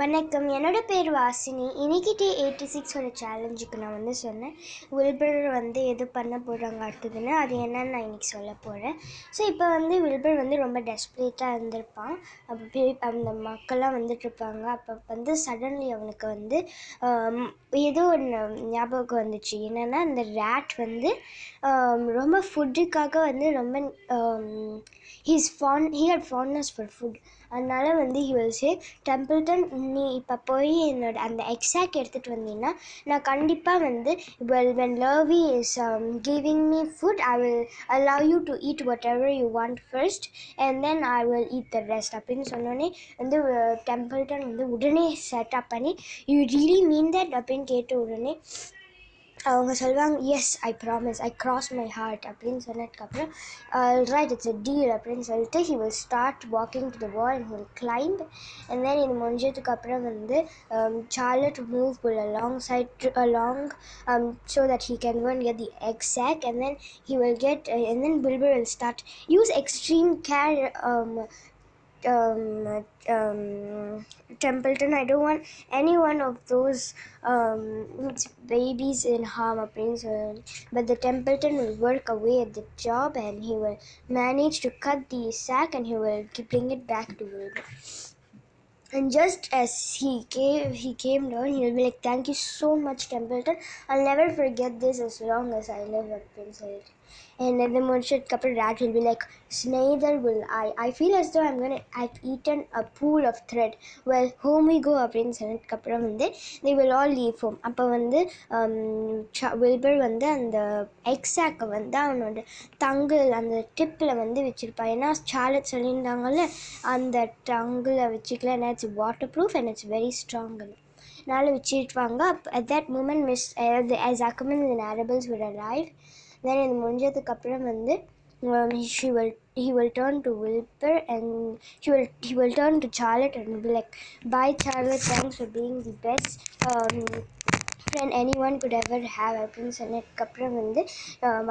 வணக்கம். என்னோட பேர் வாசினி. இன்னைக்கு டே எயிட்டி சிக்ஸோட சேலஞ்சுக்கு நான் வந்து சொன்னேன். வில்பர் வந்து எது பண்ண போகிறாங்க அடுத்ததுன்னு அது என்னன்னு நான் இன்னைக்கு சொல்ல போகிறேன் ஸோ இப்போ வந்து வில்பர் வந்து ரொம்ப டெஸ்பிரேட்டாக இருந்திருப்பான். அப்போ அந்த மக்கள்லாம் வந்துட்டு இருப்பாங்க அப்போ வந்து சடன்லி அவனுக்கு வந்து ஏதோ ஒன்று ஞாபகம் வந்துச்சு. என்னென்னா அந்த ரேட் வந்து ரொம்ப ஃபுட்டுக்காக வந்து ரொம்ப he's fond he had fondness for food அதனால வந்து ஹி வில் சே டெம்பிள்டன் நீ இப்போ போய் என்னோட அந்த எக்ஸாக்ட் எடுத்துகிட்டு வந்தீங்கன்னா நான் கண்டிப்பாக வந்து well when Lurvy is giving me food I will allow you to eat whatever you want first and then I will eat the rest அப்படின்னு சொன்னோடனே வந்து டெம்பிள்டன் வந்து உடனே செட்டப் பண்ணி யூ ரியலி மீன் தட் அப்படின்னு கேட்ட உடனே அவங்க சொல்லுவாங்க yes I promise I cross my heart அப்படின்னு சொன்னதுக்கப்புறம் ரைட் இட்ஸ் a டீல் அப்படின்னு சொல்லிட்டு he will start walking to the wall and will climb and then இது முடிஞ்சதுக்கு அப்புறம் வந்து Charlotte move pull along side along so that he can one get the exact and then he will get and then Wilbur will start use extreme care um, um, Templeton. I don't want any one of those um, babies in harm or pain. But the Templeton will work away at the job and he will manage to cut the sack and he will bring it back to Wilbur. And just as he came, he came down. He'll be like, "Thank you so much, Templeton. I'll never forget this as long as I live at Prince Hilton." And then the முடிச்சதுக்கு அப்புறம் rat will be like neither will I I feel as though I'm gonna I've eaten a pool of thread well home we go அப்படின்னு சொன்னதுக்கு அப்புறம் வந்து they will all leave home. அப்போ வந்து um, Wilbur வந்து அந்த எக்ஸாக்கை வந்து அவனோட தங்கில் அந்த டிப்பில் வந்து வச்சுருப்பான். ஏன்னா சார்லட் சொல்லியிருந்தாங்கல்ல அந்த டங்கில் வச்சுக்கல. ஏன்னா it's waterproof and it's very strong அதனால் வச்சுருப்பாங்க up at that moment Mrs Ackerman and நேரபிள்ஸ் விட் arrive. தென் இது முடிஞ்சதுக்கப்புறம் வந்து she will he will turn to Wilbur and will he to Charlotte and plug bye Charlotte thanks for being the best and any one good ever have அப்படின்னு சொன்னதுக்கப்புறம் வந்து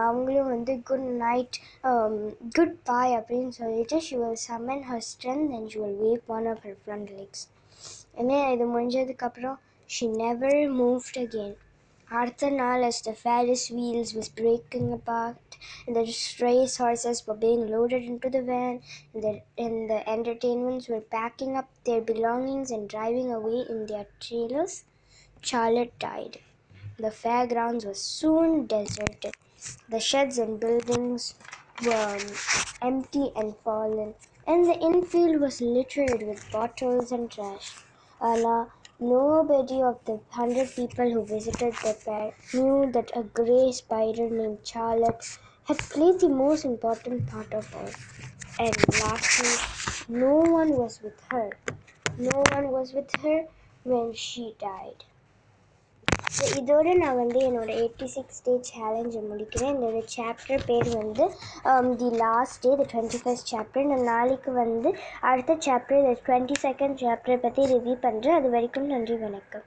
அவங்களும் வந்து good night good பாய் அப்படின்னு சொல்லிட்டு she will summon her strength and she will wave one of her front legs ஏன்னா இது முடிஞ்சதுக்கப்புறம் she never moved again Arthur now as the Ferris wheels was breaking apart, and the race horses were being loaded into the van, and the, and the entertainments were packing up their belongings and driving away in their trailers, Charlotte died. The fairgrounds were soon deserted. The sheds and buildings were um, empty and fallen, and the infield was littered with bottles and trash. Allah nobody of the hundred people who visited the fair knew that a grey spider named Charlotte had played the most important part of all. And lastly, no one was with her. No one was with her when she died. So இதோட நான் வந்து என்னோடய eighty six டே சேலஞ்சை முடிக்கிறேன். என்னோடய chapter பேர் வந்து the last day the twenty first chapter நான் நாளைக்கு வந்து அடுத்த chapter the twenty second chapter பற்றி ரிவ்யூ பண்ணுறேன் அது வரைக்கும் நன்றி வணக்கம்.